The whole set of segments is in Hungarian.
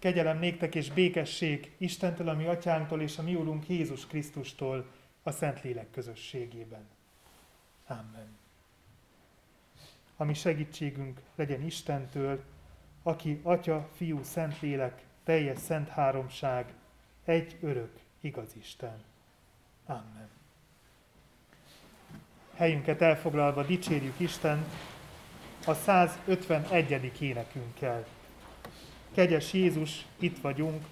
Kegyelem néktek és békesség Istentől, a mi atyánktól és a mi úrunk Jézus Krisztustól a Szentlélek közösségében. Amen. A mi segítségünk legyen Istentől, aki Atya, Fiú, Szentlélek, teljes szent háromság, egy örök, igaz Isten. Amen. Helyünket elfoglalva dicsérjük Isten a 151. énekünkkel. Kegyes Jézus, itt vagyunk,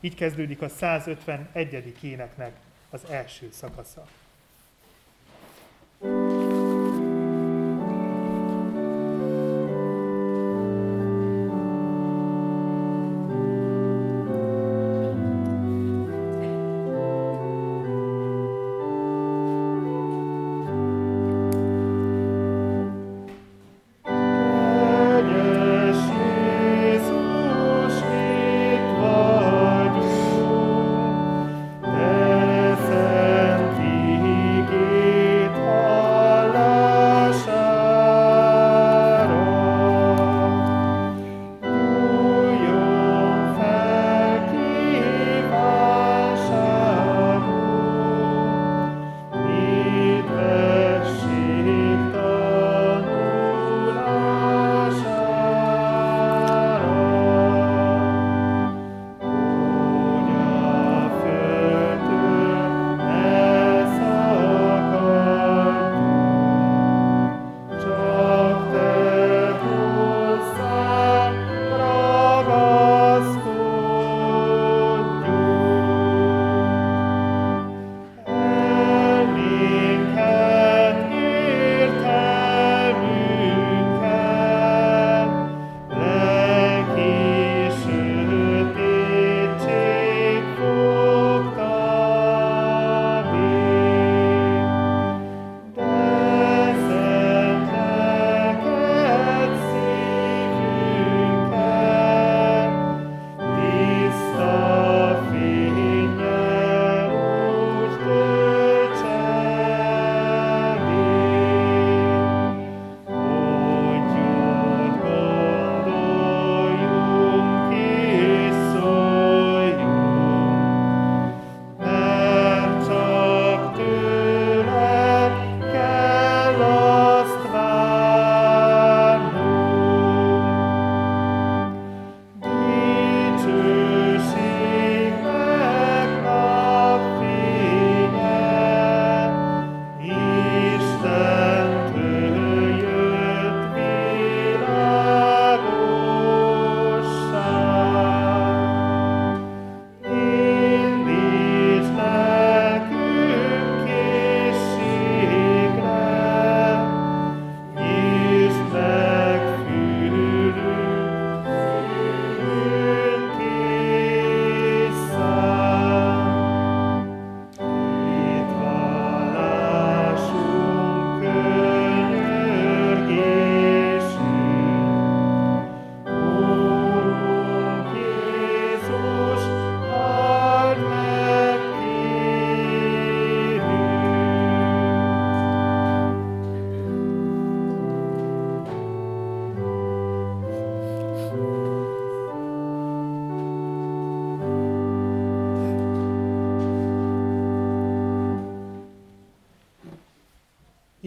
így kezdődik a 151. éneknek az első szakasza.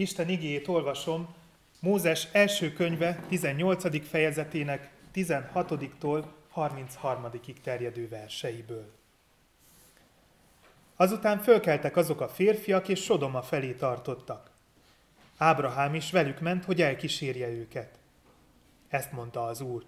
Isten igéjét olvasom Mózes első könyve 18. fejezetének 16-tól 33 terjedő verseiből. Azután fölkeltek azok a férfiak, és Sodoma felé tartottak. Ábrahám is velük ment, hogy elkísérje őket. Ezt mondta az úr.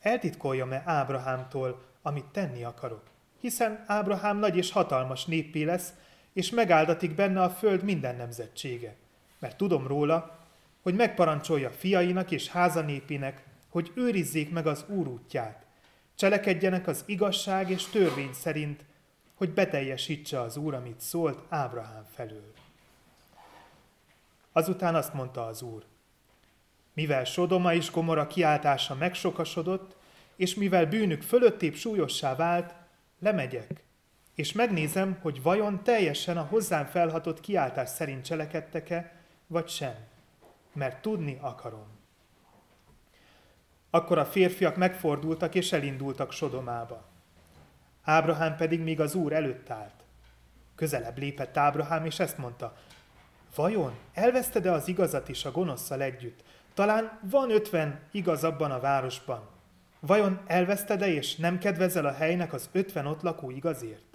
Eltitkoljam-e Ábrahámtól, amit tenni akarok? Hiszen Ábrahám nagy és hatalmas néppé lesz, és megáldatik benne a föld minden nemzetsége mert tudom róla, hogy megparancsolja fiainak és házanépének, hogy őrizzék meg az Úr útját, cselekedjenek az igazság és törvény szerint, hogy beteljesítse az Úr, amit szólt Ábrahám felől. Azután azt mondta az Úr, mivel Sodoma és Gomora kiáltása megsokasodott, és mivel bűnük fölöttébb súlyossá vált, lemegyek, és megnézem, hogy vajon teljesen a hozzám felhatott kiáltás szerint cselekedtek-e, vagy sem, mert tudni akarom. Akkor a férfiak megfordultak és elindultak Sodomába. Ábrahám pedig még az úr előtt állt. Közelebb lépett Ábrahám, és ezt mondta, Vajon elveszted-e az igazat is a gonoszszal együtt? Talán van ötven igaz abban a városban. Vajon elveszted-e és nem kedvezel a helynek az ötven ott lakó igazért?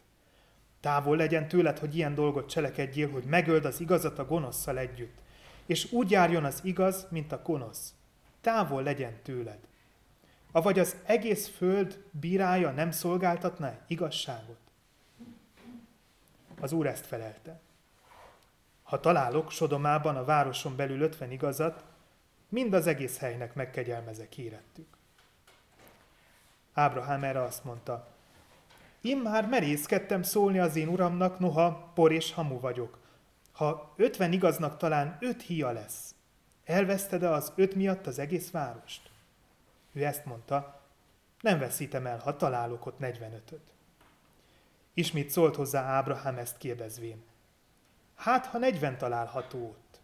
Távol legyen tőled, hogy ilyen dolgot cselekedjél, hogy megöld az igazat a gonoszszal együtt. És úgy járjon az igaz, mint a gonosz. Távol legyen tőled. Avagy az egész föld bírája nem szolgáltatná igazságot? Az úr ezt felelte. Ha találok Sodomában a városon belül ötven igazat, mind az egész helynek megkegyelmezek érettük. Ábrahám erre azt mondta, én már merészkedtem szólni az én uramnak, noha por és hamu vagyok. Ha ötven igaznak talán öt hia lesz, elveszted-e az öt miatt az egész várost? Ő ezt mondta, nem veszítem el, ha találok ott negyvenötöt. Ismét szólt hozzá Ábrahám ezt kérdezvén. Hát, ha negyven található ott.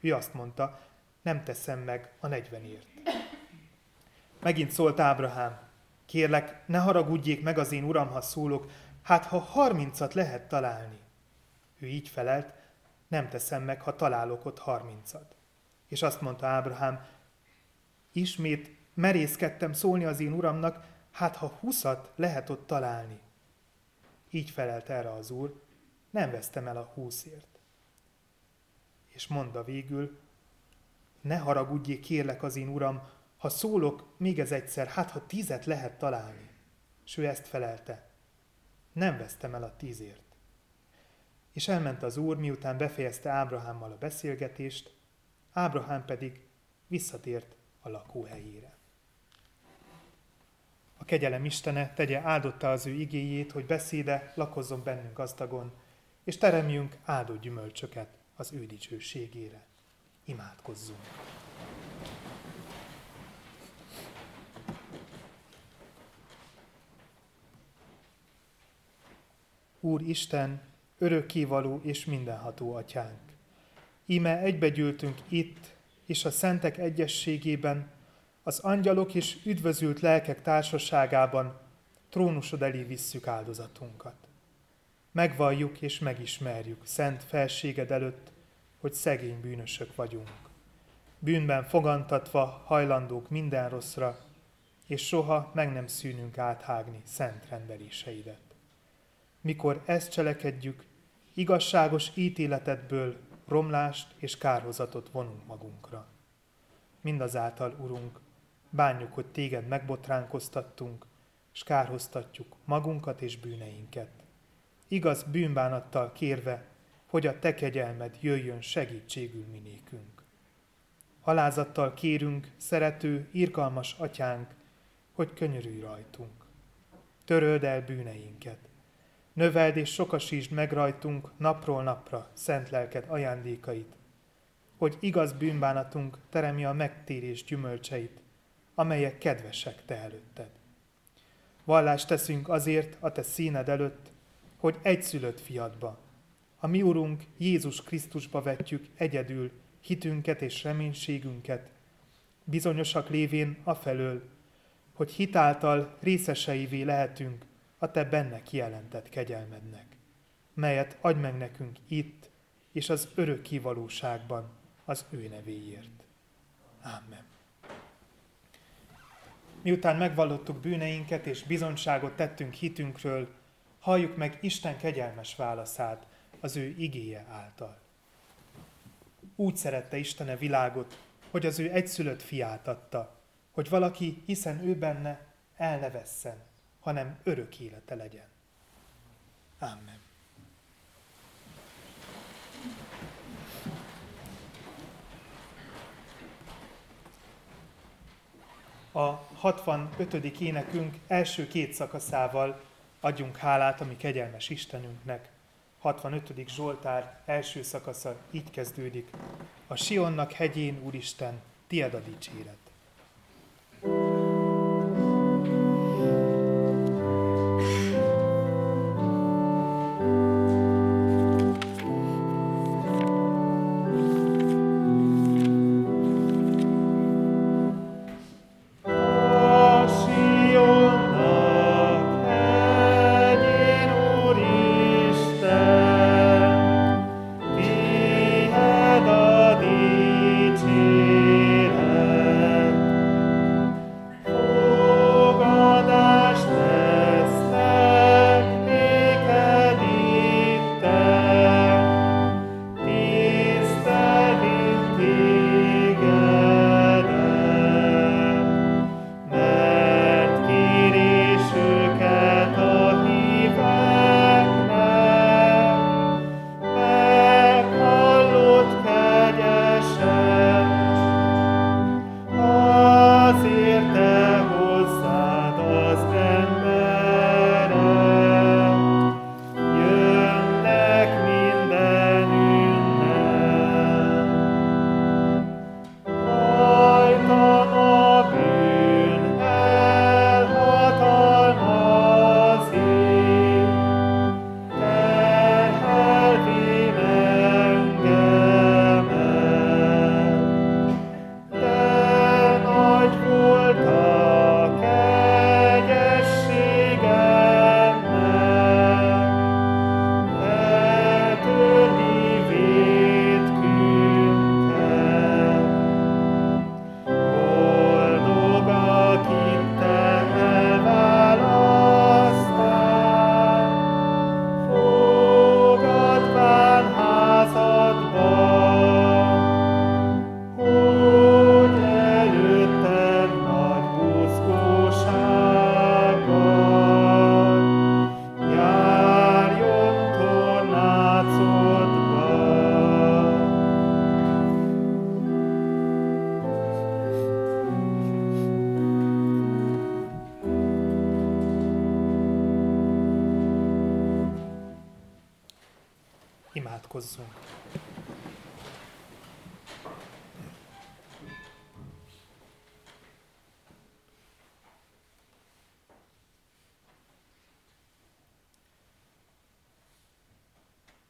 Ő azt mondta, nem teszem meg a negyvenért. Megint szólt Ábrahám, kérlek, ne haragudjék meg az én uram, ha szólok, hát ha harmincat lehet találni. Ő így felelt, nem teszem meg, ha találok ott harmincat. És azt mondta Ábrahám, ismét merészkedtem szólni az én uramnak, hát ha huszat lehet ott találni. Így felelt erre az úr, nem vesztem el a húszért. És mondta végül, ne haragudjék kérlek az én uram, ha szólok még ez egyszer, hát ha tízet lehet találni. És ő ezt felelte, nem vesztem el a tízért. És elment az úr, miután befejezte Ábrahámmal a beszélgetést, Ábrahám pedig visszatért a lakóhelyére. A kegyelem Istene tegye áldotta az ő igéjét, hogy beszéde lakozzon bennünk gazdagon, és teremjünk áldott gyümölcsöket az ő dicsőségére. Imádkozzunk! Úr Isten, örökkévaló és mindenható atyánk. Íme egybegyűltünk itt, és a szentek egyességében, az angyalok és üdvözült lelkek társaságában trónusod elé visszük áldozatunkat. Megvalljuk és megismerjük szent felséged előtt, hogy szegény bűnösök vagyunk. Bűnben fogantatva hajlandók minden rosszra, és soha meg nem szűnünk áthágni szent rendeléseidet. Mikor ezt cselekedjük, igazságos ítéletedből romlást és kárhozatot vonunk magunkra. Mindazáltal, Urunk, bánjuk, hogy téged megbotránkoztattunk, és kárhoztatjuk magunkat és bűneinket. Igaz bűnbánattal kérve, hogy a te kegyelmed jöjjön segítségül minékünk. Alázattal kérünk, szerető, irgalmas atyánk, hogy könyörülj rajtunk. Töröld el bűneinket. Növeld és sokasítsd meg rajtunk napról napra szent lelked ajándékait, hogy igaz bűnbánatunk teremje a megtérés gyümölcseit, amelyek kedvesek te előtted. Vallást teszünk azért a te színed előtt, hogy egyszülött fiadba, a mi Urunk Jézus Krisztusba vetjük egyedül hitünket és reménységünket, bizonyosak lévén afelől, hogy hitáltal részeseivé lehetünk a Te benne kijelentett kegyelmednek, melyet adj meg nekünk itt és az örök kivalóságban az ő nevéért. Amen. Miután megvallottuk bűneinket és bizonyságot tettünk hitünkről, halljuk meg Isten kegyelmes válaszát az ő igéje által. Úgy szerette Istene világot, hogy az ő egyszülött fiát adta, hogy valaki, hiszen ő benne, el ne vesszen, hanem örök élete legyen. Amen. A 65. énekünk első két szakaszával adjunk hálát a mi kegyelmes Istenünknek. 65. Zsoltár első szakasza így kezdődik. A Sionnak hegyén, Úristen, tied a dicséret.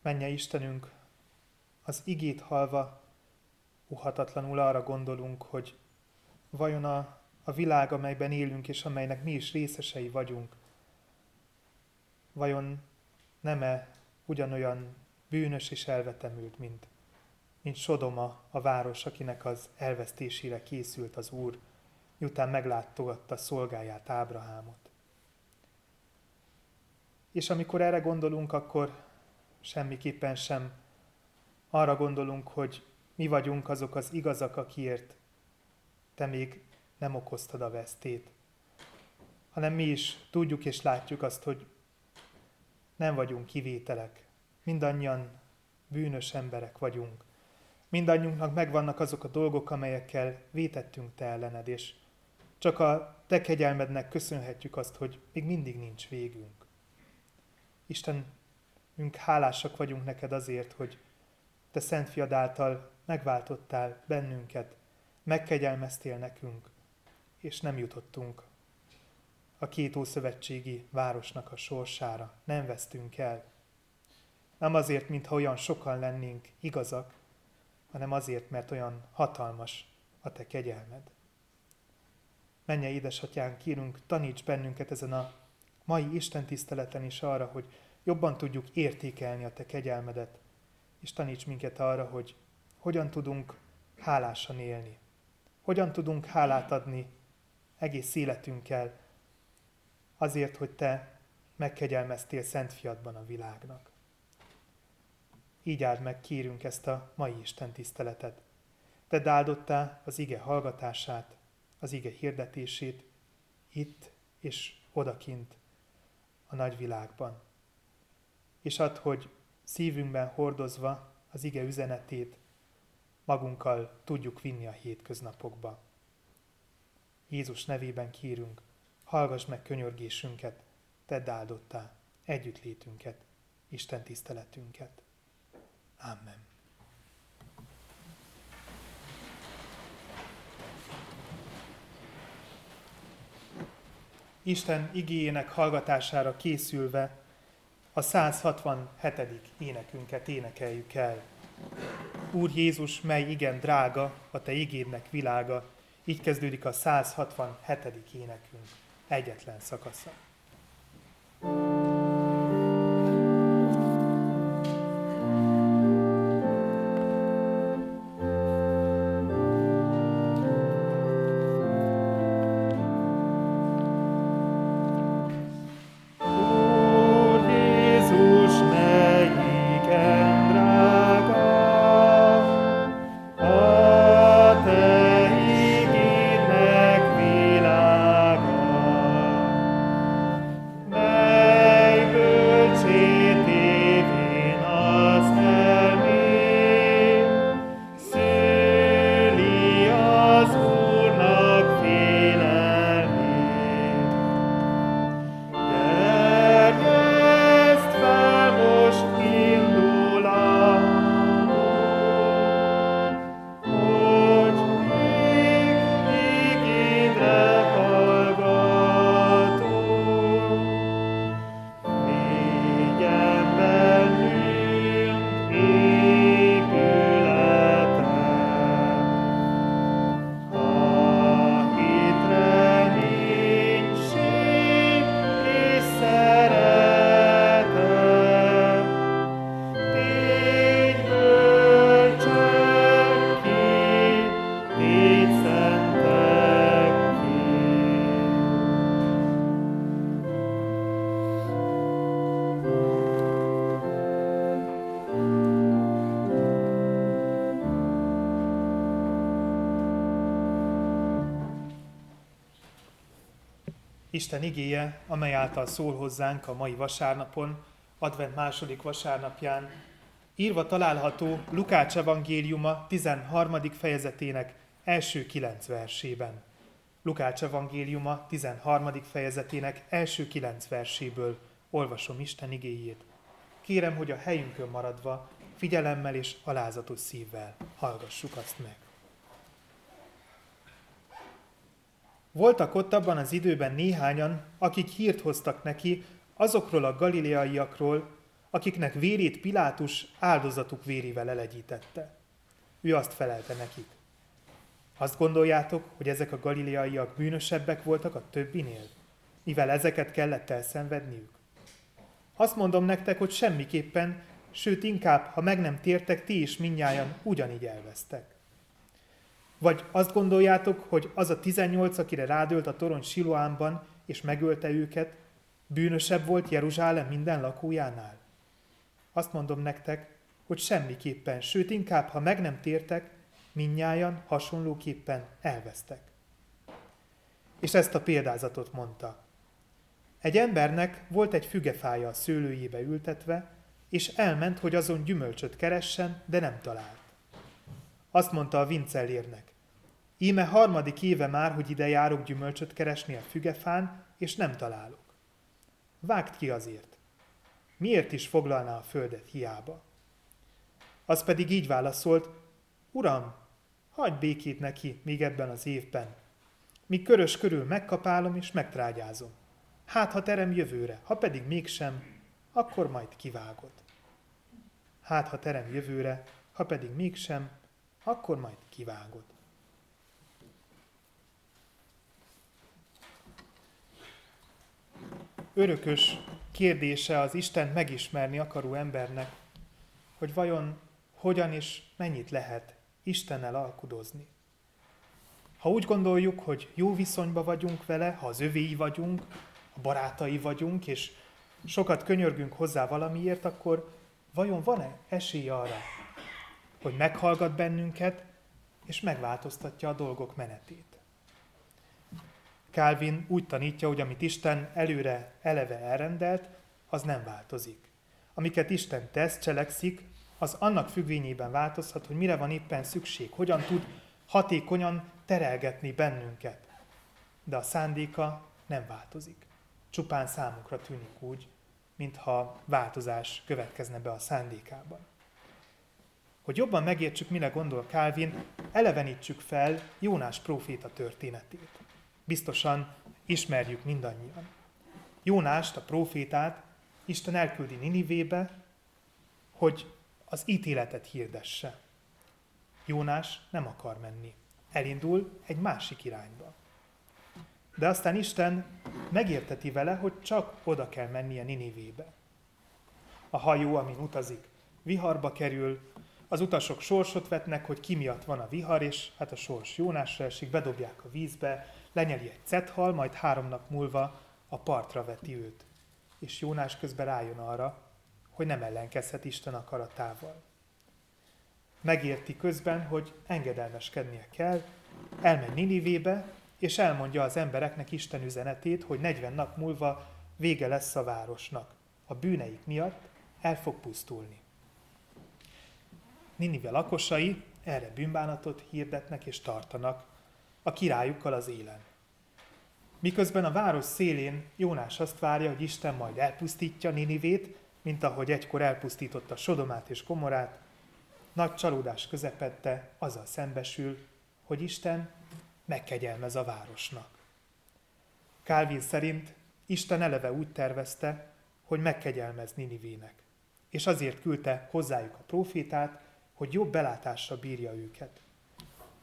Menje Istenünk, az igét halva uhatatlanul arra gondolunk, hogy vajon a, a világ, amelyben élünk, és amelynek mi is részesei vagyunk, vajon nem-e ugyanolyan bűnös és elvetemült, mint, mint Sodoma, a város, akinek az elvesztésére készült az Úr, miután meglátogatta szolgáját, Ábrahámot. És amikor erre gondolunk, akkor semmiképpen sem arra gondolunk, hogy mi vagyunk azok az igazak, akiért te még nem okoztad a vesztét, hanem mi is tudjuk és látjuk azt, hogy nem vagyunk kivételek. Mindannyian bűnös emberek vagyunk. Mindannyiunknak megvannak azok a dolgok, amelyekkel vétettünk te ellened, és csak a te kegyelmednek köszönhetjük azt, hogy még mindig nincs végünk. Isten, hálásak vagyunk neked azért, hogy te szent fiad által megváltottál bennünket, megkegyelmeztél nekünk, és nem jutottunk a két ószövetségi városnak a sorsára. Nem vesztünk el. Nem azért, mintha olyan sokan lennénk igazak, hanem azért, mert olyan hatalmas a te kegyelmed. Menje, édesatyán, kérünk, taníts bennünket ezen a mai Isten tiszteleten is arra, hogy jobban tudjuk értékelni a te kegyelmedet, és taníts minket arra, hogy hogyan tudunk hálásan élni. Hogyan tudunk hálát adni egész életünkkel azért, hogy te megkegyelmeztél Szent Fiadban a világnak. Így áld meg, kérünk ezt a mai Isten tiszteletet. Te áldottá az ige hallgatását, az ige hirdetését, itt és odakint a nagyvilágban. És add, hogy szívünkben hordozva az ige üzenetét magunkkal tudjuk vinni a hétköznapokba. Jézus nevében kérünk, hallgass meg könyörgésünket, tedd áldottá együttlétünket, Isten tiszteletünket. Amen. Isten igéjének hallgatására készülve a 167. énekünket énekeljük el. Úr Jézus, mely igen drága, a Te igédnek világa, így kezdődik a 167. énekünk egyetlen szakasza. Isten igéje, amely által szól hozzánk a mai vasárnapon, advent második vasárnapján, írva található Lukács evangéliuma 13. fejezetének első kilenc versében. Lukács evangéliuma 13. fejezetének első kilenc verséből olvasom Isten igéjét. Kérem, hogy a helyünkön maradva figyelemmel és alázatos szívvel hallgassuk azt meg. Voltak ott abban az időben néhányan, akik hírt hoztak neki azokról a galileaiakról, akiknek vérét Pilátus áldozatuk vérével elegyítette. Ő azt felelte nekik. Azt gondoljátok, hogy ezek a galileaiak bűnösebbek voltak a többinél, mivel ezeket kellett elszenvedniük? Azt mondom nektek, hogy semmiképpen, sőt inkább, ha meg nem tértek, ti is minnyáján ugyanígy elvesztek. Vagy azt gondoljátok, hogy az a 18, akire rádölt a torony Siloámban, és megölte őket, bűnösebb volt Jeruzsálem minden lakójánál? Azt mondom nektek, hogy semmiképpen, sőt inkább, ha meg nem tértek, minnyájan hasonlóképpen elvesztek. És ezt a példázatot mondta. Egy embernek volt egy fügefája a szőlőjébe ültetve, és elment, hogy azon gyümölcsöt keressen, de nem talált. Azt mondta a vincellérnek, íme harmadik éve már, hogy ide járok gyümölcsöt keresni a fügefán, és nem találok. Vágd ki azért. Miért is foglalná a földet hiába? Az pedig így válaszolt, Uram, hagyd békét neki még ebben az évben. Míg körös körül megkapálom és megtrágyázom. Hát, ha terem jövőre, ha pedig mégsem, akkor majd kivágod. Hát, ha terem jövőre, ha pedig mégsem, akkor majd kivágod. Örökös kérdése az Isten megismerni akaró embernek, hogy vajon hogyan és mennyit lehet Istennel alkudozni. Ha úgy gondoljuk, hogy jó viszonyba vagyunk vele, ha az övéi vagyunk, a barátai vagyunk, és sokat könyörgünk hozzá valamiért, akkor vajon van-e esély arra, hogy meghallgat bennünket, és megváltoztatja a dolgok menetét? Calvin úgy tanítja, hogy amit Isten előre eleve elrendelt, az nem változik. Amiket Isten tesz, cselekszik, az annak függvényében változhat, hogy mire van éppen szükség, hogyan tud hatékonyan terelgetni bennünket. De a szándéka nem változik. Csupán számukra tűnik úgy, mintha változás következne be a szándékában. Hogy jobban megértsük, mire gondol Calvin, elevenítsük fel Jónás próféta történetét. Biztosan ismerjük mindannyian. Jónást, a prófétát Isten elküldi Ninivébe, hogy az ítéletet hirdesse. Jónás nem akar menni. Elindul egy másik irányba. De aztán Isten megérteti vele, hogy csak oda kell mennie Ninivébe. A hajó, amin utazik, viharba kerül, az utasok sorsot vetnek, hogy ki miatt van a vihar, és hát a sors Jónásra esik, bedobják a vízbe, lenyeli egy cethal, majd három nap múlva a partra veti őt. És Jónás közben rájön arra, hogy nem ellenkezhet Isten akaratával. Megérti közben, hogy engedelmeskednie kell, elmegy Ninivébe, és elmondja az embereknek Isten üzenetét, hogy 40 nap múlva vége lesz a városnak. A bűneik miatt el fog pusztulni. Ninive lakosai erre bűnbánatot hirdetnek és tartanak, a királyukkal az élen. Miközben a város szélén Jónás azt várja, hogy Isten majd elpusztítja Ninivét, mint ahogy egykor elpusztította Sodomát és Komorát, nagy csalódás közepette azzal szembesül, hogy Isten megkegyelmez a városnak. Calvin szerint Isten eleve úgy tervezte, hogy megkegyelmez Ninivének, és azért küldte hozzájuk a profétát, hogy jobb belátásra bírja őket.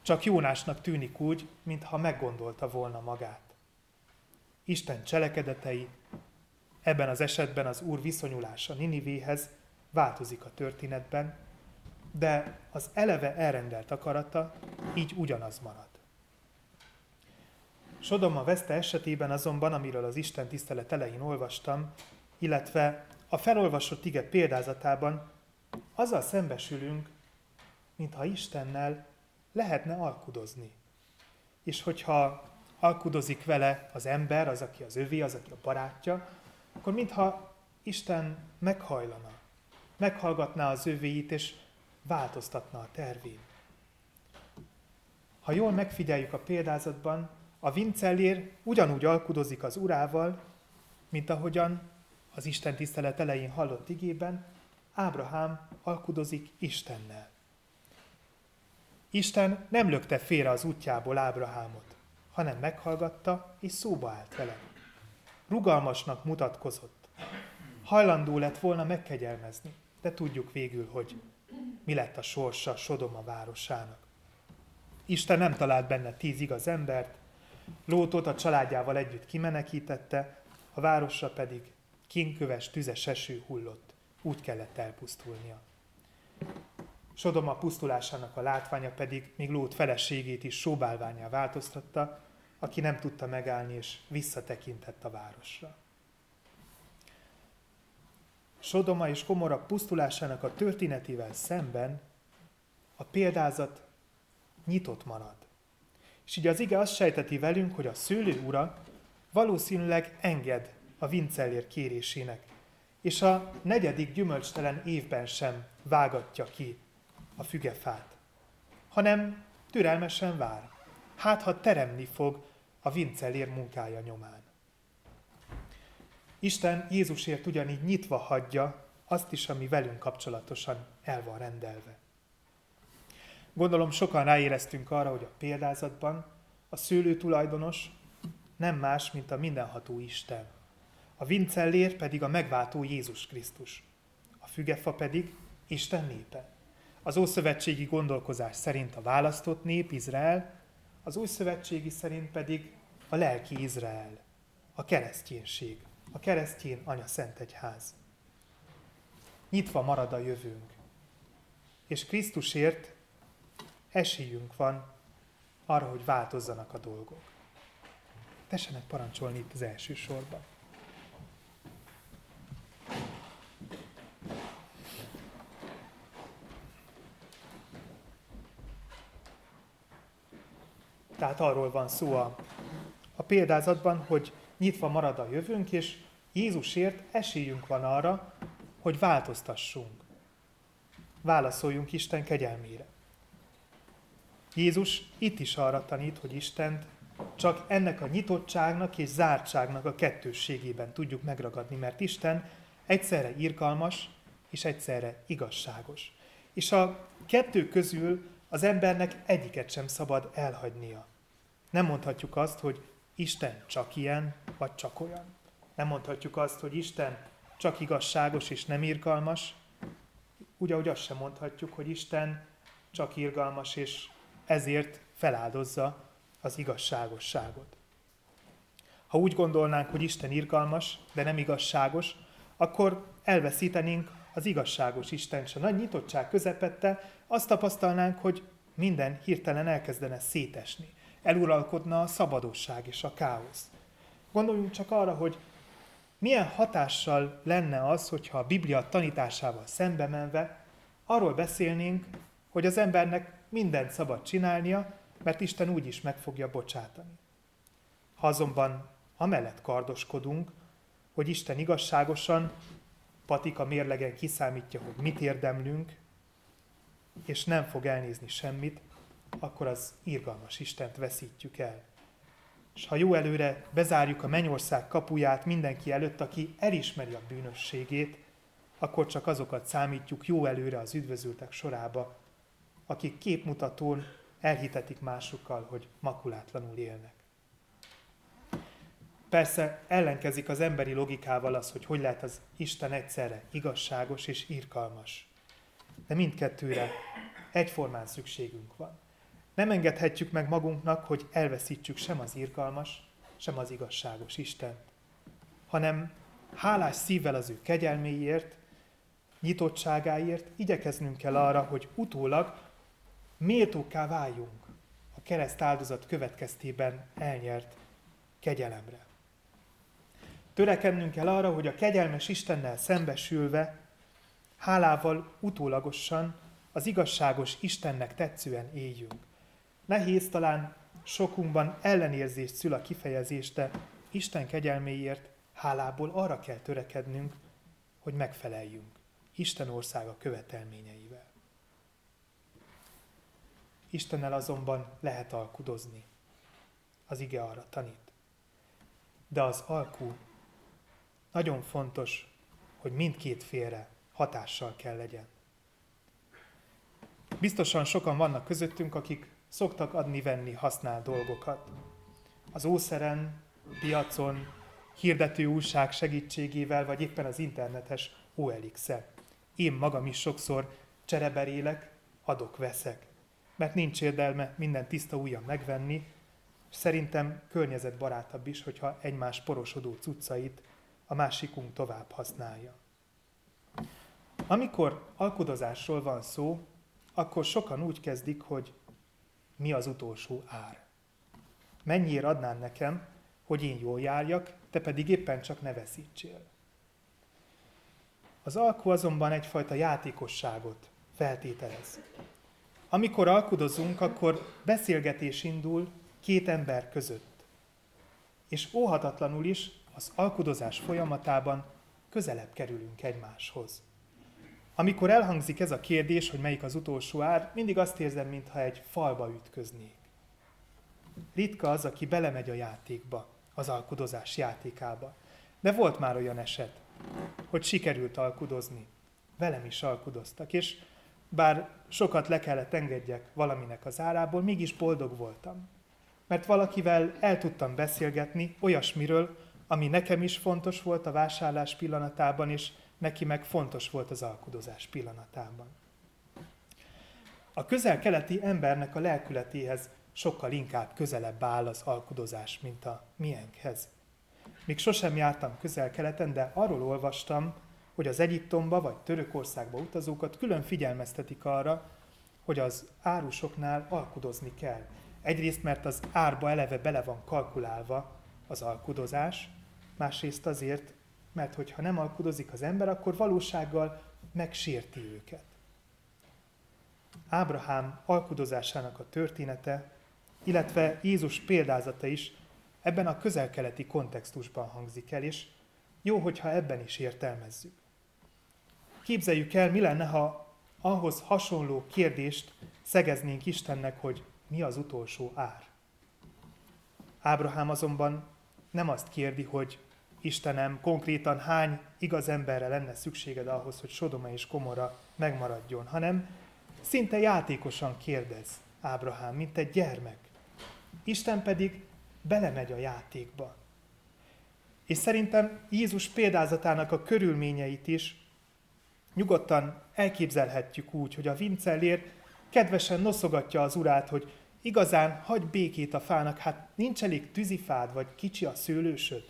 Csak Jónásnak tűnik úgy, mintha meggondolta volna magát. Isten cselekedetei, ebben az esetben az Úr viszonyulása Ninivéhez változik a történetben, de az eleve elrendelt akarata így ugyanaz marad. Sodoma veszte esetében azonban, amiről az Isten tisztelet elején olvastam, illetve a felolvasott ige példázatában, azzal szembesülünk, mintha Istennel lehetne alkudozni. És hogyha alkudozik vele az ember, az, aki az övé, az, aki a barátja, akkor mintha Isten meghajlana, meghallgatná az övéit, és változtatna a tervén. Ha jól megfigyeljük a példázatban, a vincellér ugyanúgy alkudozik az urával, mint ahogyan az Isten tisztelet elején hallott igében, Ábrahám alkudozik Istennel. Isten nem lökte félre az útjából Ábrahámot, hanem meghallgatta és szóba állt vele. Rugalmasnak mutatkozott. Hajlandó lett volna megkegyelmezni, de tudjuk végül, hogy mi lett a sorsa Sodoma városának. Isten nem talált benne tíz igaz embert, Lótot a családjával együtt kimenekítette, a városra pedig kinköves tüzes eső hullott, úgy kellett elpusztulnia. Sodoma pusztulásának a látványa pedig még Lót feleségét is sóbálványá változtatta, aki nem tudta megállni és visszatekintett a városra. Sodoma és Komora pusztulásának a történetével szemben a példázat nyitott marad. És így az ige azt sejteti velünk, hogy a szőlő ura valószínűleg enged a vincellér kérésének, és a negyedik gyümölcstelen évben sem vágatja ki a fügefát, hanem türelmesen vár. Hát, ha teremni fog a vincellér munkája nyomán. Isten Jézusért ugyanígy nyitva hagyja azt is, ami velünk kapcsolatosan el van rendelve. Gondolom sokan ráéreztünk arra, hogy a példázatban a szőlő tulajdonos nem más, mint a mindenható Isten. A vincellér pedig a megváltó Jézus Krisztus. A fügefa pedig Isten népe. Az ószövetségi gondolkozás szerint a választott nép Izrael, az újszövetségi szerint pedig a lelki Izrael, a kereszténység, a keresztjén anya szent egyház. Nyitva marad a jövőnk, és Krisztusért esélyünk van arra, hogy változzanak a dolgok. Tessenek parancsolni itt az első sorban. Tehát arról van szó a, a példázatban, hogy nyitva marad a jövőnk, és Jézusért esélyünk van arra, hogy változtassunk. Válaszoljunk Isten kegyelmére. Jézus itt is arra tanít, hogy Istent csak ennek a nyitottságnak és zártságnak a kettősségében tudjuk megragadni, mert Isten egyszerre irgalmas és egyszerre igazságos. És a kettő közül az embernek egyiket sem szabad elhagynia. Nem mondhatjuk azt, hogy Isten csak ilyen, vagy csak olyan. Nem mondhatjuk azt, hogy Isten csak igazságos és nem irgalmas, úgy, ahogy azt sem mondhatjuk, hogy Isten csak irgalmas és ezért feláldozza az igazságosságot. Ha úgy gondolnánk, hogy Isten irgalmas, de nem igazságos, akkor elveszítenénk az igazságos Isten, és a nagy nyitottság közepette azt tapasztalnánk, hogy minden hirtelen elkezdene szétesni. Eluralkodna a szabadosság és a káosz. Gondoljunk csak arra, hogy milyen hatással lenne az, hogyha a Biblia tanításával szembe menve arról beszélnénk, hogy az embernek mindent szabad csinálnia, mert Isten úgy is meg fogja bocsátani. Ha azonban amellett kardoskodunk, hogy Isten igazságosan, patika mérlegen kiszámítja, hogy mit érdemlünk, és nem fog elnézni semmit, akkor az irgalmas Istent veszítjük el. És ha jó előre bezárjuk a mennyország kapuját mindenki előtt, aki elismeri a bűnösségét, akkor csak azokat számítjuk jó előre az üdvözültek sorába, akik képmutatón elhitetik másukkal, hogy makulátlanul élnek. Persze ellenkezik az emberi logikával az, hogy hogy lehet az Isten egyszerre igazságos és irkalmas. De mindkettőre egyformán szükségünk van. Nem engedhetjük meg magunknak, hogy elveszítsük sem az irgalmas, sem az igazságos Istent, hanem hálás szívvel az ő kegyelméért, nyitottságáért igyekeznünk kell arra, hogy utólag méltóká váljunk a kereszt áldozat következtében elnyert kegyelemre. Törekednünk kell arra, hogy a kegyelmes Istennel szembesülve, hálával utólagosan az igazságos Istennek tetszően éljünk. Nehéz talán sokunkban ellenérzést szül a kifejezés, de Isten kegyelméért hálából arra kell törekednünk, hogy megfeleljünk Isten országa követelményeivel. Istennel azonban lehet alkudozni. Az ige arra tanít. De az alkú nagyon fontos, hogy mindkét félre hatással kell legyen. Biztosan sokan vannak közöttünk, akik szoktak adni-venni használ dolgokat. Az ószeren, piacon, hirdető újság segítségével, vagy éppen az internetes OLX-e. Én magam is sokszor csereberélek, adok-veszek. Mert nincs érdelme minden tiszta ujjam megvenni, és szerintem környezetbarátabb is, hogyha egymás porosodó cuccait a másikunk tovább használja. Amikor alkudozásról van szó, akkor sokan úgy kezdik, hogy mi az utolsó ár. Mennyiért adnál nekem, hogy én jól járjak, te pedig éppen csak ne veszítsél. Az alku azonban egyfajta játékosságot feltételez. Amikor alkudozunk, akkor beszélgetés indul két ember között. És óhatatlanul is az alkudozás folyamatában közelebb kerülünk egymáshoz. Amikor elhangzik ez a kérdés, hogy melyik az utolsó ár, mindig azt érzem, mintha egy falba ütköznék. Ritka az, aki belemegy a játékba, az alkudozás játékába. De volt már olyan eset, hogy sikerült alkudozni. Velem is alkudoztak, és bár sokat le kellett engedjek valaminek az árából, mégis boldog voltam. Mert valakivel el tudtam beszélgetni olyasmiről, ami nekem is fontos volt a vásárlás pillanatában, és neki meg fontos volt az alkudozás pillanatában. A közel-keleti embernek a lelkületéhez sokkal inkább közelebb áll az alkudozás, mint a miénkhez. Még sosem jártam közel-keleten, de arról olvastam, hogy az Egyiptomba vagy Törökországba utazókat külön figyelmeztetik arra, hogy az árusoknál alkudozni kell. Egyrészt, mert az árba eleve bele van kalkulálva az alkudozás, másrészt azért, mert hogyha nem alkudozik az ember, akkor valósággal megsérti őket. Ábrahám alkudozásának a története, illetve Jézus példázata is ebben a közelkeleti kontextusban hangzik el, és jó, hogyha ebben is értelmezzük. Képzeljük el, mi lenne, ha ahhoz hasonló kérdést szegeznénk Istennek, hogy mi az utolsó ár. Ábrahám azonban nem azt kérdi, hogy Istenem, konkrétan hány igaz emberre lenne szükséged ahhoz, hogy Sodoma és Komora megmaradjon, hanem szinte játékosan kérdez Ábrahám, mint egy gyermek. Isten pedig belemegy a játékba. És szerintem Jézus példázatának a körülményeit is nyugodtan elképzelhetjük úgy, hogy a vincellér kedvesen noszogatja az urát, hogy igazán hagy békét a fának, hát nincs elég tűzifád, vagy kicsi a szőlősöd.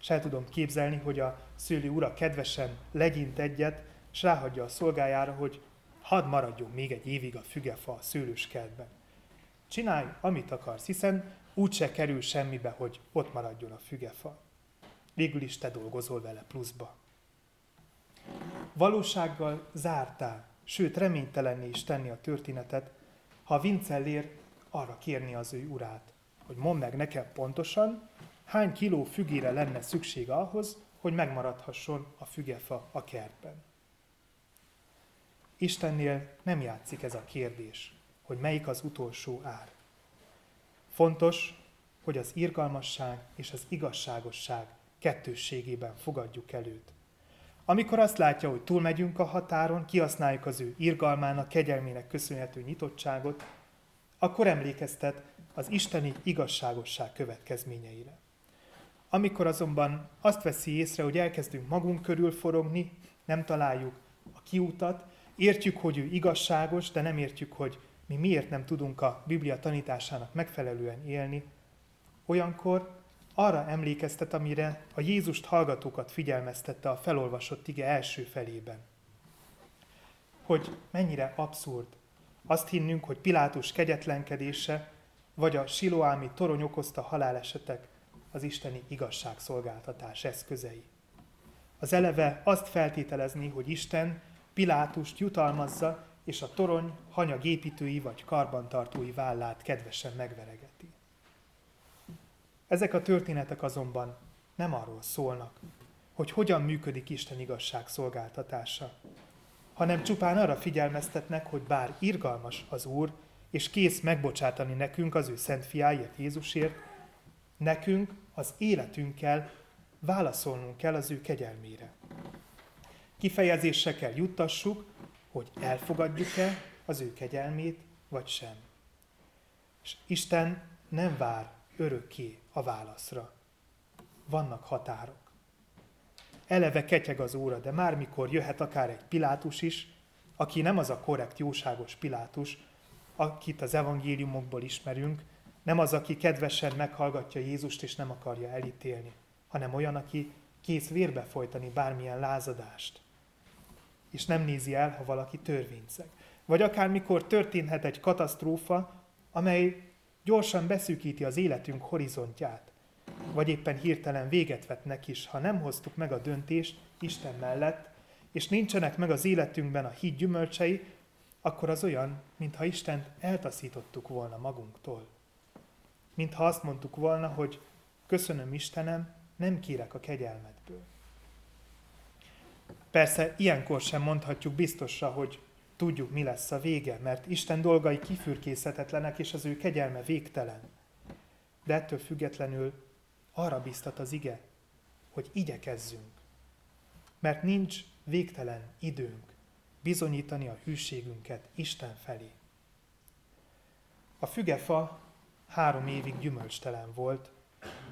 És el tudom képzelni, hogy a szőlő ura kedvesen legyint egyet, és ráhagyja a szolgájára, hogy hadd maradjon még egy évig a fügefa a szőlős kertben. Csinálj, amit akarsz, hiszen úgyse kerül semmibe, hogy ott maradjon a fügefa. Végül is te dolgozol vele pluszba. Valósággal zártál, sőt reménytelenné is tenni a történetet, ha Vincellér arra kérni az ő urát, hogy mondd meg nekem pontosan, hány kiló fügére lenne szükség ahhoz, hogy megmaradhasson a fügefa a kertben. Istennél nem játszik ez a kérdés, hogy melyik az utolsó ár. Fontos, hogy az irgalmasság és az igazságosság kettősségében fogadjuk előtt. Amikor azt látja, hogy túlmegyünk a határon, kihasználjuk az ő irgalmának, kegyelmének köszönhető nyitottságot, akkor emlékeztet az isteni igazságosság következményeire. Amikor azonban azt veszi észre, hogy elkezdünk magunk körül forogni, nem találjuk a kiútat, értjük, hogy ő igazságos, de nem értjük, hogy mi miért nem tudunk a Biblia tanításának megfelelően élni, olyankor arra emlékeztet, amire a Jézust hallgatókat figyelmeztette a felolvasott ige első felében. Hogy mennyire abszurd azt hinnünk, hogy Pilátus kegyetlenkedése vagy a siloámi torony okozta halálesetek az isteni igazságszolgáltatás eszközei. Az eleve azt feltételezni, hogy Isten Pilátust jutalmazza, és a torony hanyagépítői vagy karbantartói vállát kedvesen megveregeti. Ezek a történetek azonban nem arról szólnak, hogy hogyan működik Isten igazság szolgáltatása, hanem csupán arra figyelmeztetnek, hogy bár irgalmas az Úr, és kész megbocsátani nekünk az ő szent fiáért Jézusért, nekünk az életünkkel válaszolnunk kell az ő kegyelmére. kifejezésekkel juttassuk, hogy elfogadjuk-e az ő kegyelmét, vagy sem. És Isten nem vár örökké a válaszra. Vannak határok. Eleve ketyeg az óra, de már mikor jöhet akár egy Pilátus is, aki nem az a korrekt, jóságos Pilátus, akit az evangéliumokból ismerünk, nem az, aki kedvesen meghallgatja Jézust és nem akarja elítélni, hanem olyan, aki kész vérbe folytani bármilyen lázadást. És nem nézi el, ha valaki törvényszeg. Vagy akár mikor történhet egy katasztrófa, amely gyorsan beszűkíti az életünk horizontját, vagy éppen hirtelen véget vetnek is, ha nem hoztuk meg a döntést Isten mellett, és nincsenek meg az életünkben a híd gyümölcsei, akkor az olyan, mintha Istent eltaszítottuk volna magunktól. Mintha azt mondtuk volna, hogy köszönöm Istenem, nem kérek a kegyelmedből. Persze ilyenkor sem mondhatjuk biztosra, hogy tudjuk, mi lesz a vége, mert Isten dolgai kifürkészhetetlenek, és az ő kegyelme végtelen. De ettől függetlenül arra biztat az ige, hogy igyekezzünk. Mert nincs végtelen időnk bizonyítani a hűségünket Isten felé. A fügefa három évig gyümölcstelen volt,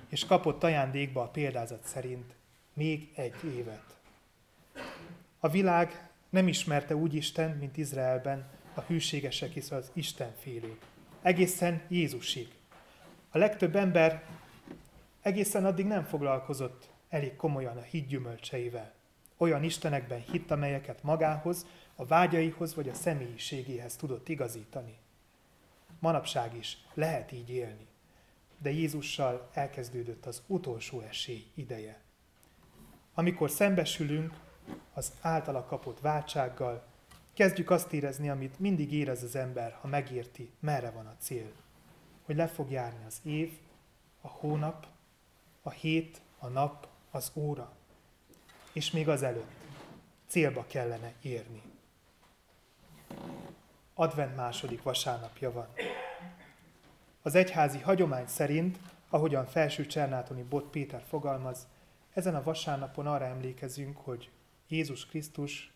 és kapott ajándékba a példázat szerint még egy évet. A világ nem ismerte úgy Isten, mint Izraelben a hűségesek és az Isten félők. Egészen Jézusig. A legtöbb ember egészen addig nem foglalkozott elég komolyan a híd gyümölcseivel. Olyan istenekben hitt, amelyeket magához, a vágyaihoz vagy a személyiségéhez tudott igazítani. Manapság is lehet így élni. De Jézussal elkezdődött az utolsó esély ideje. Amikor szembesülünk az általa kapott váltsággal, kezdjük azt érezni, amit mindig érez az ember, ha megérti, merre van a cél. Hogy le fog járni az év, a hónap, a hét, a nap, az óra. És még az előtt célba kellene érni. Advent második vasárnapja van. Az egyházi hagyomány szerint, ahogyan felső Csernátoni Bot Péter fogalmaz, ezen a vasárnapon arra emlékezünk, hogy Jézus Krisztus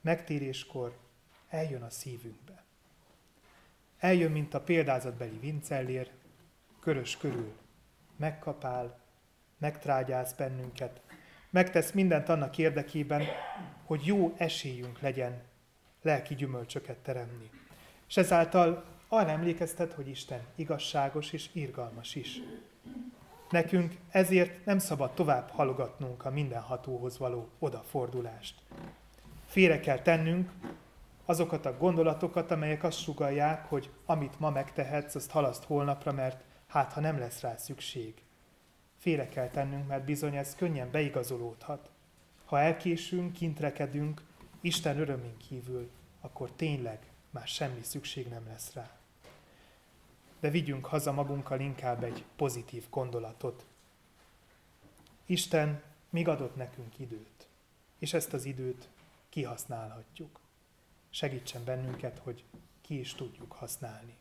megtéréskor eljön a szívünkbe. Eljön, mint a példázatbeli vincellér, körös körül, megkapál, megtrágyász bennünket, megtesz mindent annak érdekében, hogy jó esélyünk legyen lelki gyümölcsöket teremni. És ezáltal arra emlékeztet, hogy Isten igazságos és irgalmas is. Nekünk ezért nem szabad tovább halogatnunk a mindenhatóhoz való odafordulást. Félre kell tennünk azokat a gondolatokat, amelyek azt sugalják, hogy amit ma megtehetsz, azt halaszt holnapra, mert hát ha nem lesz rá szükség. Félre kell tennünk, mert bizony ez könnyen beigazolódhat. Ha elkésünk, kintrekedünk, Isten örömén kívül, akkor tényleg már semmi szükség nem lesz rá de vigyünk haza magunkkal inkább egy pozitív gondolatot. Isten még adott nekünk időt, és ezt az időt kihasználhatjuk. Segítsen bennünket, hogy ki is tudjuk használni.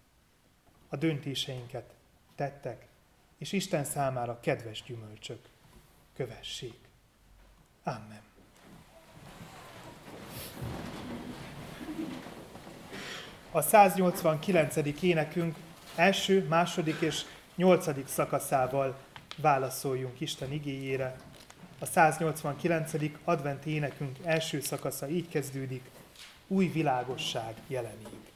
A döntéseinket tettek, és Isten számára kedves gyümölcsök kövessék. Amen. A 189. énekünk első, második és nyolcadik szakaszával válaszoljunk Isten igéjére. A 189. adventi énekünk első szakasza így kezdődik, új világosság jelenik.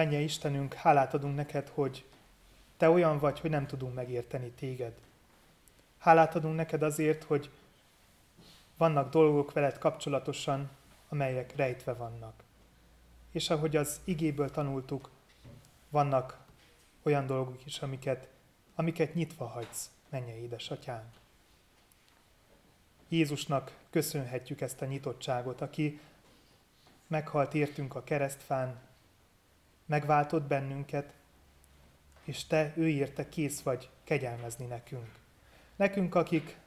Menje Istenünk, hálát adunk neked, hogy te olyan vagy, hogy nem tudunk megérteni téged. Hálát adunk neked azért, hogy vannak dolgok veled kapcsolatosan, amelyek rejtve vannak. És ahogy az igéből tanultuk, vannak olyan dolgok is, amiket, amiket nyitva hagysz, menje édesatyánk. Jézusnak köszönhetjük ezt a nyitottságot, aki meghalt értünk a keresztfán, megváltott bennünket, és te ő érte kész vagy kegyelmezni nekünk. Nekünk, akik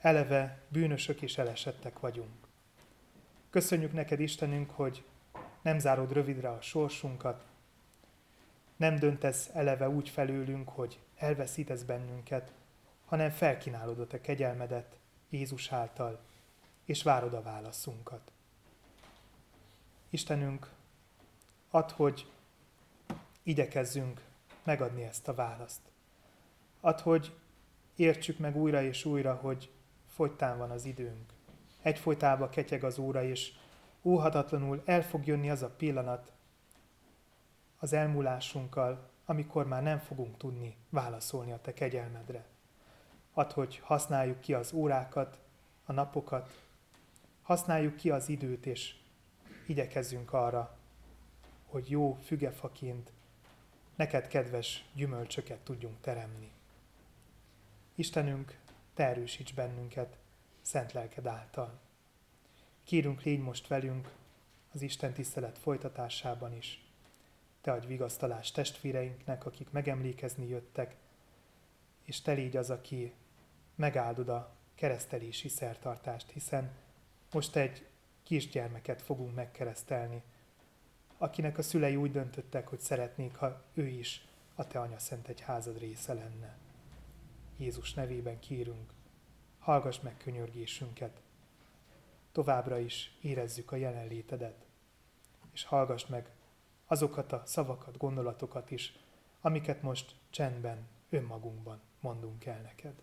eleve bűnösök és elesettek vagyunk. Köszönjük neked, Istenünk, hogy nem zárod rövidre a sorsunkat, nem döntesz eleve úgy felőlünk, hogy elveszítesz bennünket, hanem felkínálod a te kegyelmedet Jézus által, és várod a válaszunkat. Istenünk, add, hogy igyekezzünk megadni ezt a választ. Add, hogy értsük meg újra és újra, hogy fogytán van az időnk. Egyfolytában ketyeg az óra, és óhatatlanul el fog jönni az a pillanat az elmúlásunkkal, amikor már nem fogunk tudni válaszolni a te kegyelmedre. Add, hogy használjuk ki az órákat, a napokat, használjuk ki az időt, és igyekezzünk arra, hogy jó fügefaként neked kedves gyümölcsöket tudjunk teremni. Istenünk, Te erősíts bennünket szent lelked által. Kérünk, légy most velünk az Isten tisztelet folytatásában is. Te adj vigasztalást testvéreinknek, akik megemlékezni jöttek, és Te légy az, aki megáldod a keresztelési szertartást, hiszen most egy kisgyermeket fogunk megkeresztelni, akinek a szülei úgy döntöttek, hogy szeretnék, ha ő is a Te Anya Szent Egyházad része lenne. Jézus nevében kérünk, hallgass meg könyörgésünket. Továbbra is érezzük a jelenlétedet, és hallgass meg azokat a szavakat, gondolatokat is, amiket most csendben, önmagunkban mondunk el neked.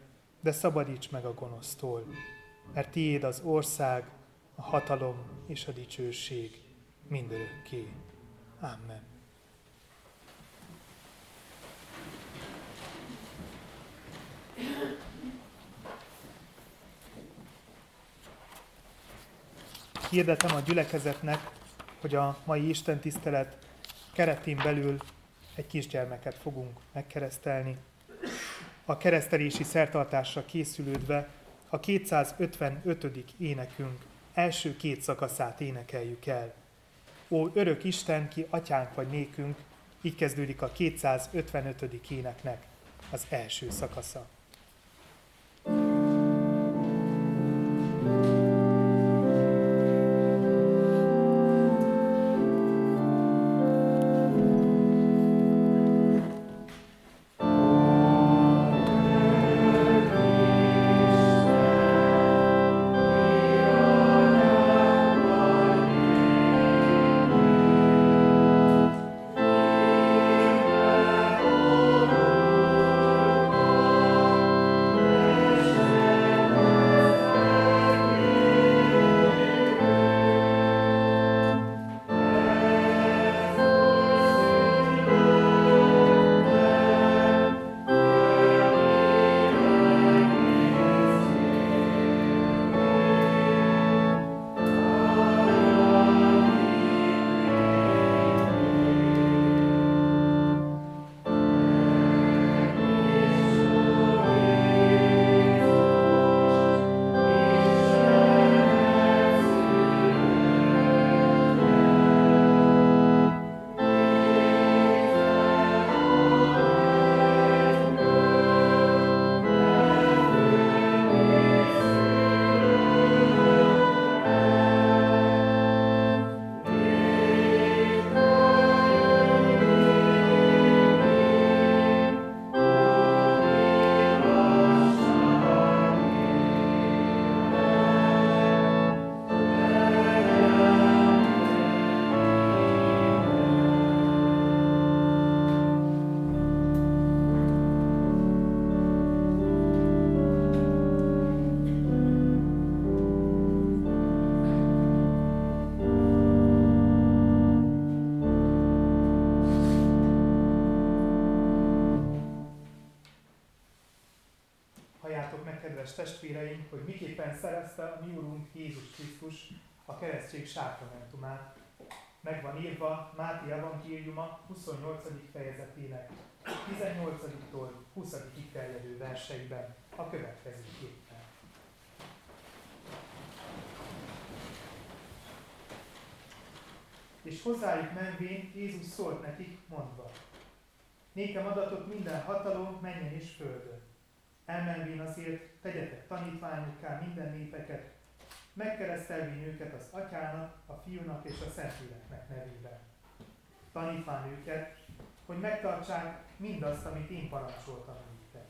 de szabadíts meg a gonosztól, mert tiéd az ország, a hatalom és a dicsőség mindörökké. Amen. Hirdetem a gyülekezetnek, hogy a mai Isten tisztelet keretén belül egy kisgyermeket fogunk megkeresztelni a keresztelési szertartásra készülődve a 255. énekünk első két szakaszát énekeljük el. Ó, örök Isten, ki atyánk vagy nékünk, így kezdődik a 255. éneknek az első szakasza. Kedves testvéreim, hogy miképpen szerezte a mi Úrunk Jézus Krisztus a keresztség sákramentumát. Meg van írva Máté evangéliuma 28. fejezetének 18-tól 20. terjedő verseiben a következő képpen. És hozzájuk menvén Jézus szólt nekik, mondva, Nékem adatot minden hatalom menjen és földön. Elmenvén azért tegyetek tanítványokká minden népeket, megkeresztelvén őket az atyának, a fiúnak és a szentléleknek nevében. Tanítván őket, hogy megtartsák mindazt, amit én parancsoltam nektek.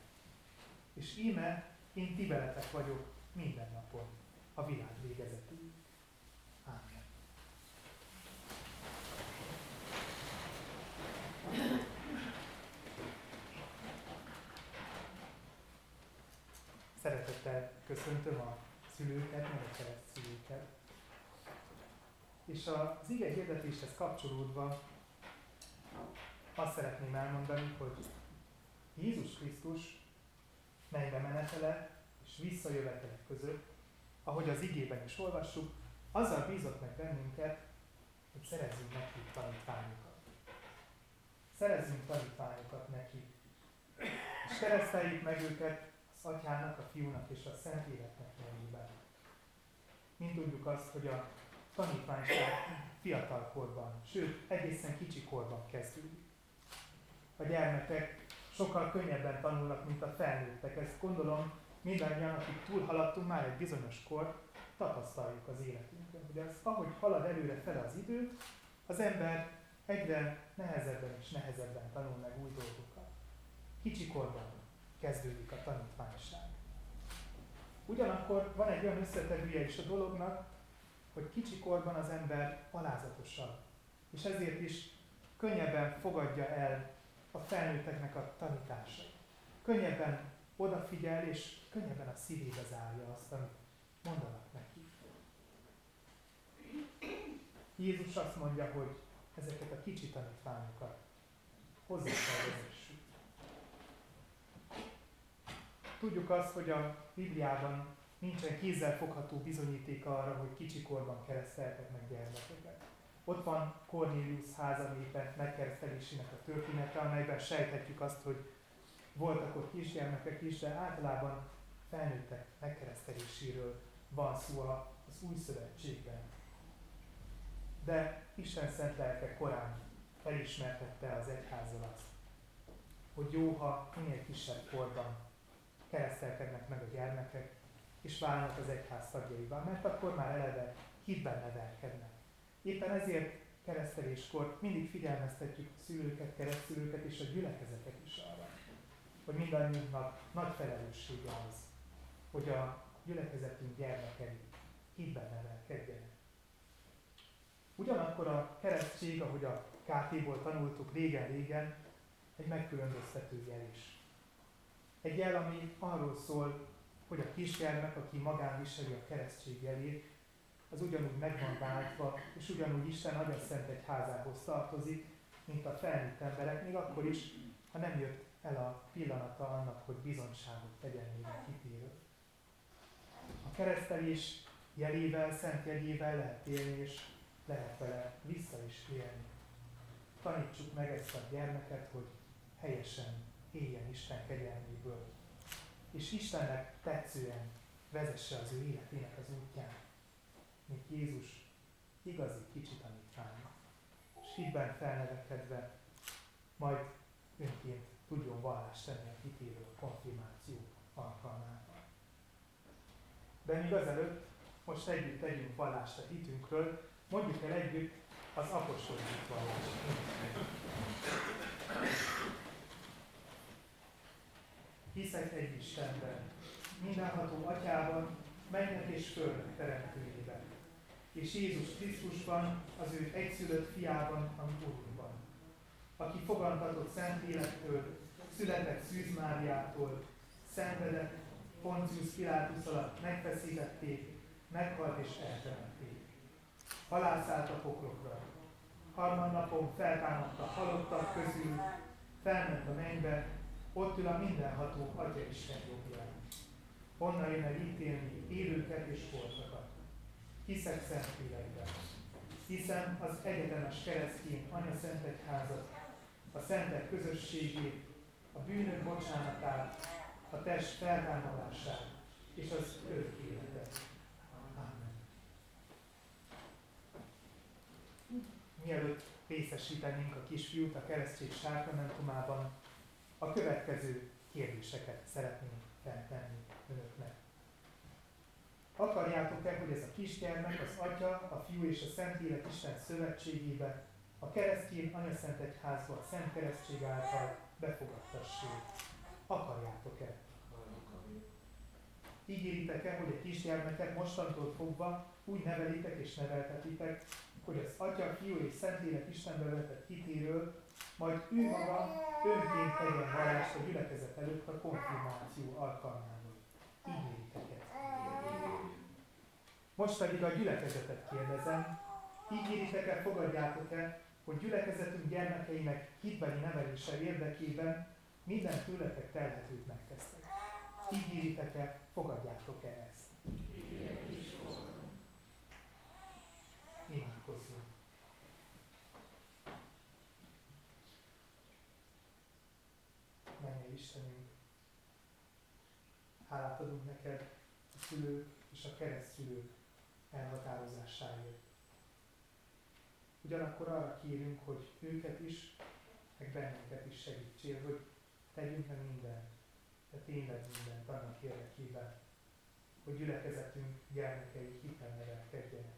És íme, én ti veletek vagyok minden napon, a világ végezetéig. Ámen. Szeretettel köszöntöm a szülőket, meg a szülőket. És az ige hirdetéshez kapcsolódva azt szeretném elmondani, hogy Jézus Krisztus mennybe menetele és visszajövetele között, ahogy az igében is olvassuk, azzal bízott meg bennünket, hogy szerezzünk neki tanítványokat. Szerezzünk tanítványokat neki. És kereszteljük meg őket Atyának, a Fiúnak és a Szent Életnek nevében. Mint tudjuk azt, hogy a tanítványság fiatal korban, sőt, egészen kicsi korban kezdődik. A gyermekek sokkal könnyebben tanulnak, mint a felnőttek. Ezt gondolom mindannyian, akik túlhaladtunk már egy bizonyos kor, tapasztaljuk az életünkben, hogy az, ahogy halad előre fel az idő, az ember egyre nehezebben és nehezebben tanul meg új dolgokat. Kicsi korban kezdődik a tanítványság. Ugyanakkor van egy olyan összetevője is a dolognak, hogy kicsi korban az ember alázatosabb, és ezért is könnyebben fogadja el a felnőtteknek a tanításait. Könnyebben odafigyel, és könnyebben a szívébe zárja azt, amit mondanak neki. Jézus azt mondja, hogy ezeket a kicsi tanítványokat hozzá kell Tudjuk azt, hogy a Bibliában nincsen kézzel fogható bizonyítéka arra, hogy kicsikorban kereszteltek meg gyermekeket. Ott van Cornelius házanépe megkeresztelésének a története, amelyben sejthetjük azt, hogy voltak ott kisgyermekek is, de általában felnőttek megkereszteléséről van szó az új szövetségben. De Isten szent lelke korán felismertette az egyházzal azt, hogy jó, ha minél kisebb korban keresztelkednek meg a gyermekek, és válnak az egyház tagjaival, mert akkor már eleve hitben nevelkednek. Éppen ezért kereszteléskor mindig figyelmeztetjük a szülőket, keresztülőket és a gyülekezetet is arra, hogy mindannyiunknak nagy felelőssége az, hogy a gyülekezetünk gyermekei hitben nevelkedjenek. Ugyanakkor a keresztség, ahogy a KT-ból tanultuk régen-régen, egy megkülönböztető jel is. Egy jel, ami arról szól, hogy a kisgyermek, aki magán viseli a keresztség jelét, az ugyanúgy meg van váltva, és ugyanúgy Isten agya szent egy házához tartozik, mint a felnőtt emberek, még akkor is, ha nem jött el a pillanata annak, hogy bizonyságot tegyen még a hitéről. A keresztelés jelével, szent jegyével lehet élni, és lehet vele vissza is élni. Tanítsuk meg ezt a gyermeket, hogy helyesen éljen Isten kegyelméből, és Istennek tetszően vezesse az ő életének az útján, mint Jézus igazi kicsi tanítványa, és hitben felnevekedve, majd önként tudjon vallást tenni a hitéről a konfirmáció alkalmával. De még azelőtt most együtt tegyünk vallást a hitünkről, mondjuk el együtt az apostoli vallást. Hiszek egy Istenben, mindenható Atyában, mennek és földnek teremtőjében, és Jézus Krisztusban, az ő egyszülött fiában, a mi Urunkban, aki fogantatott szent élettől, született Szűz Máriától, szenvedett, Pontius Pilátus alatt megfeszítették, meghalt és eltemették. Halászállt a poklokra. Harmadnapon feltámadt a halottak közül, felment a mennybe, ott ül a mindenható Atya Isten jobbján. onnan jön el ítélni élőket és holtakat. Hiszek Szentlélekben. Hiszem az egyetemes keresztény Anya Szent Egyházat, a szentek közösségét, a bűnök bocsánatát, a test feltámadását és az örök életet. Amen. Mielőtt részesítenénk a kisfiút a keresztség sákramentumában, a következő kérdéseket szeretnénk feltenni önöknek. Akarjátok-e, hogy ez a kisgyermek az Atya, a Fiú és a Szentlélek Isten szövetségébe, a keresztény Szent Egyházba a Szent Keresztség által befogadtassék? Akarjátok-e? Ígéritek-e, hogy a kisgyermeket mostantól fogva úgy nevelitek és neveltetitek, hogy az Atya, Fiú és Szentlélek Istenbe vetett hitéről, majd ő maga önként tegyen vallást a gyülekezet előtt a konfirmáció alkalmával. Ígéritek-e? Most pedig a gyülekezetet kérdezem, ígéritek-e, fogadjátok-e, hogy gyülekezetünk gyermekeinek hitbeli nevelése érdekében minden tőletek telhetőt megtesztek. Ígéritek-e, fogadjátok-e ezt? Imádkozzunk. Menj Istenünk, hálát adunk neked a szülők és a keresztülők elhatározásáért. Ugyanakkor arra kérünk, hogy őket is, meg bennünket is segítsél, hogy tegyünk meg mindent, de tényleg mindent annak érdekében, hogy gyülekezetünk gyermekei hitel nevelkedjenek.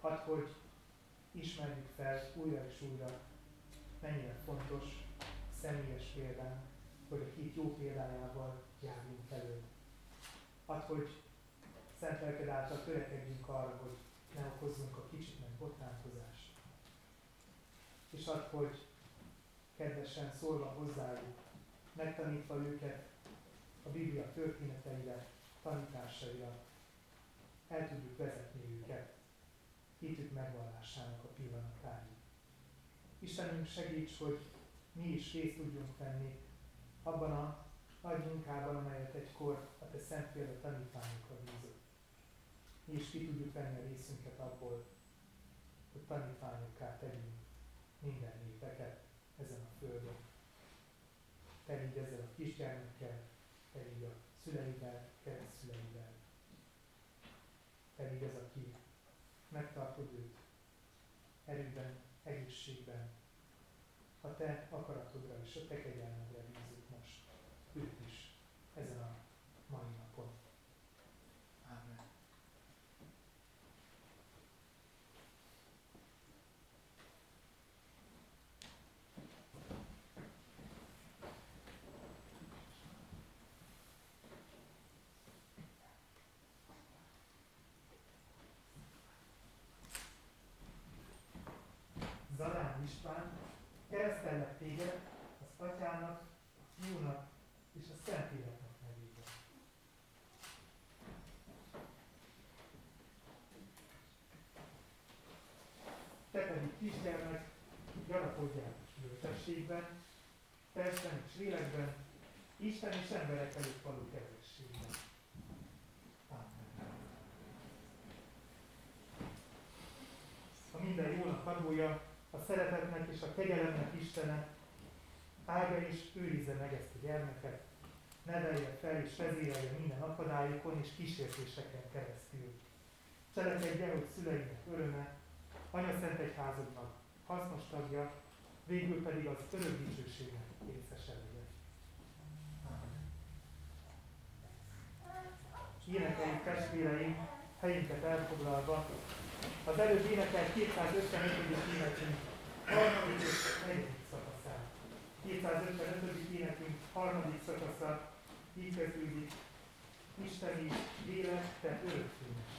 Hadd, hogy ismerjük fel újra és újra, mennyire fontos személyes példán, hogy a hit jó példájával járjunk elő. Hadd, hogy szent lelked által törekedjünk arra, hogy ne okozzunk a kicsit meg botránkozást. És add, hogy kedvesen szólva hozzájuk, megtanítva őket a Biblia történeteire, tanításaira, el tudjuk vezetni őket hitük megvallásának a pillanatáig. Istenünk segíts, hogy mi is részt tudjunk venni abban a nagy munkában, amelyet egykor a Te Szent Félre tanítványokra bízott. Mi is ki tudjuk venni a részünket abból, hogy tanítványokká tegyünk minden népeket ezen a földön. Te így ezzel a kisgyermekkel, te így a szüleivel, keresztszüleivel. Te így ez, aki megtartod őt erőben, egészségben, a te akaratodra és a te kegyelmedre bízik most őt is ezen a mai napon. Amen. Zalán István keresztellek téged az atyának, a fiúnak és a Szentléleknek nevében. Te pedig kisgyermek, gyarapodjál bölcsességben, testben és lélekben, Isten és emberek előtt való kezességben. Amen. A minden jónak adója, szeretetnek és a kegyelemnek Istene áldja és őrizze meg ezt a gyermeket, nevelje fel és vezérelje minden akadályokon és kísértéseken keresztül. Cselekedje, hogy szüleinek öröme, Anya Szent Egyházadnak hasznos tagja, végül pedig az örök dicsőségnek részese legyen. Énekeljük testvéreim, helyünket elfoglalva, az előbb énekelt 255. énekünk harmadik és negyedik szakaszát. 255. énekünk harmadik szakasza így kezdődik, Isteni lélek, te örökfényesség.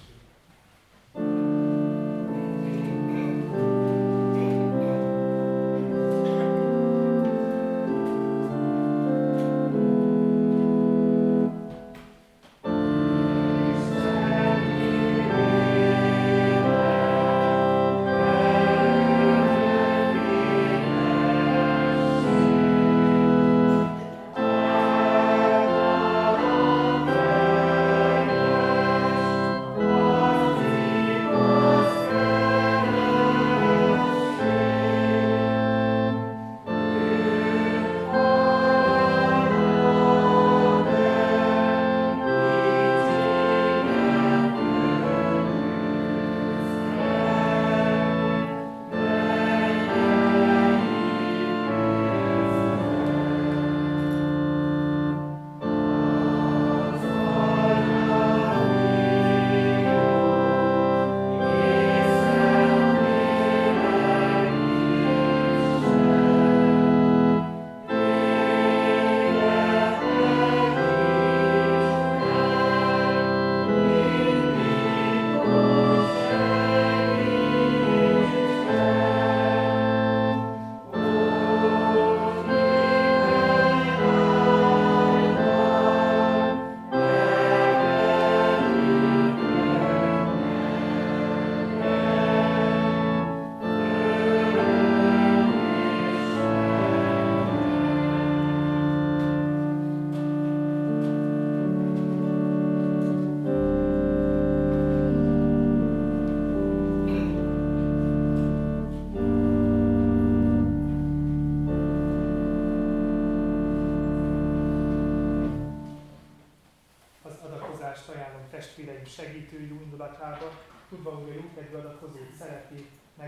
Testvéreim segítő jó indulatába, tudva, hogy a jókedvű adakozót szereti, mi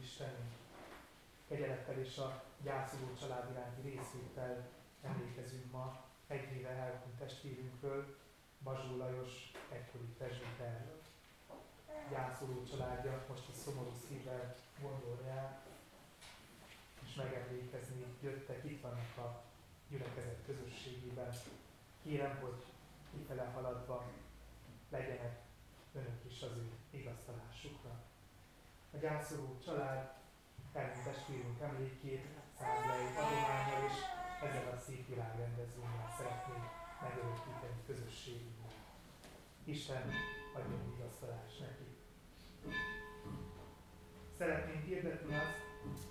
Istenünk. Kegyelettel és a gyászoló család iránti részvétel emlékezünk ma egy éve elhunyt testvérünkről, Bazsó Lajos egykori presbiterről. Gyászoló családja most a szomorú szívvel gondolja el, és megemlékezni jöttek, itt vannak a gyülekezet közösségében. Kérem, hogy kifele haladva legyenek önök is az ő igaztalásukra. A gyászoló család elmúlt testvérünk emlékét százlei adományra és ezzel a szép világrendezvényen szeretnénk megörökíteni közösségünknek. Isten adjon igaztalást neki. Szeretnénk hirdetni azt,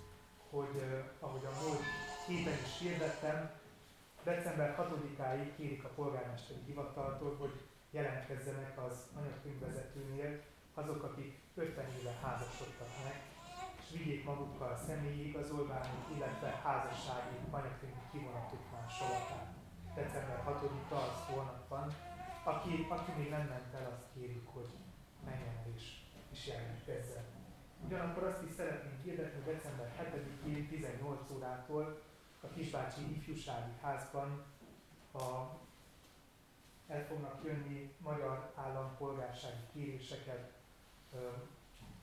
hogy uh, ahogy a múlt héten is hirdettem, december 6-áig kérik a polgármesteri hivataltól, hogy jelentkezzenek az anyagkönyvvezetőnél azok, akik 50 éve házasodtak meg, és vigyék magukkal a személyi igazolványok, illetve házassági anyagkönyvi kivonatuk másolatát. December 6-a az holnap. Aki, aki még nem ment el, azt kérjük, hogy menjen el és, és jelentkezzen. Ugyanakkor azt is szeretnénk hirdetni, hogy december 7-én 18 órától a Kisbácsi Ifjúsági Házban a, el fognak jönni magyar állampolgársági kéréseket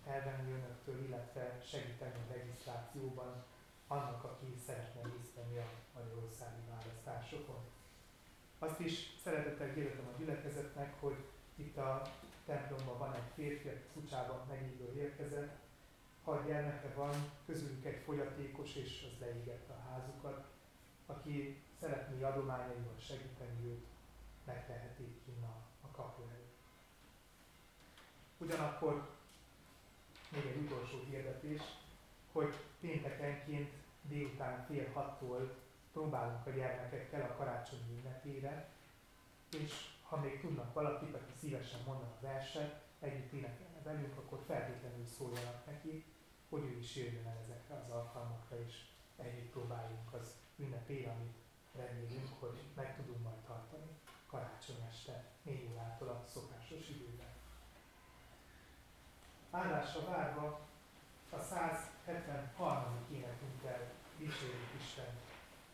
elvenni önöktől, illetve segíteni a regisztrációban annak, aki szeretne részt venni a magyarországi választásokon. Azt is szeretettel hirdetem a gyülekezetnek, hogy itt a templomban van egy férfi, aki Szucsában megívő érkezett, ha gyermeke van, közülük egy fogyatékos, és az leégette a házukat, aki szeretné adományaival segíteni őt, megtehetik ki a, kapu előtt. Ugyanakkor még egy utolsó hirdetés, hogy péntekenként délután fél hattól próbálunk a gyermekekkel a karácsonyi ünnepére, és ha még tudnak valakit, aki szívesen mondana a verset, együtt énekelne velünk, akkor feltétlenül szóljanak neki, hogy ő is jöjjön el ezekre az alkalmakra, és együtt próbáljunk az ünnepére, amit remélünk, hogy meg tudunk majd tartani karácsony este 4 órától a szokásos időben. Állásra várva a 173. énekünkkel dicsérjük Isten.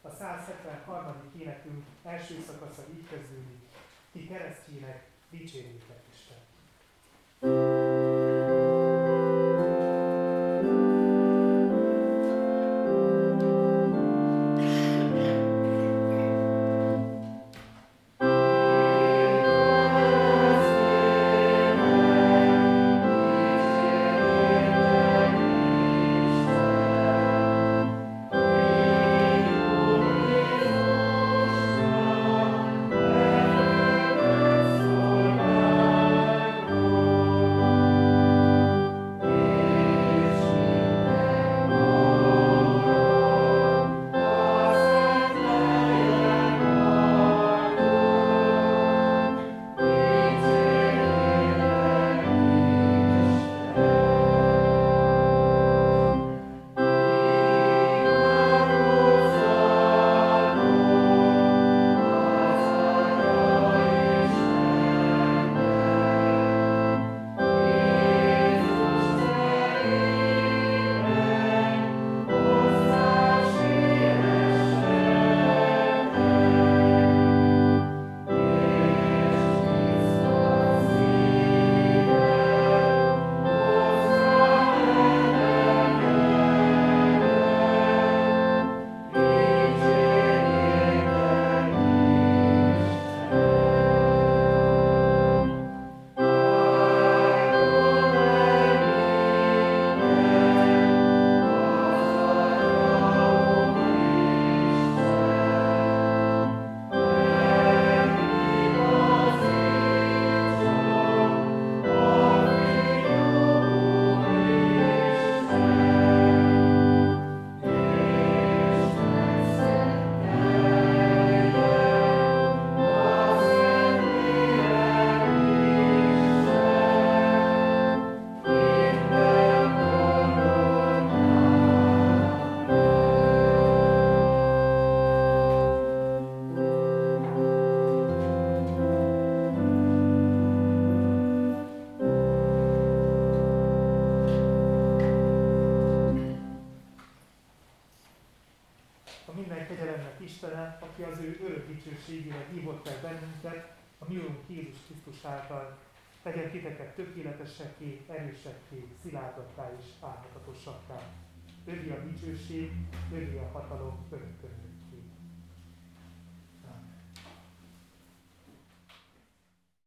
A 173. énekünk első szakasza így kezdődik, ti keresztjének dicsérjétek Isten. Krisztus által, tegyen titeket tökéletesekké, erősekké, szilárdattá és áthatatosakká. Övi a dicsőség, övi a hatalom örökkön.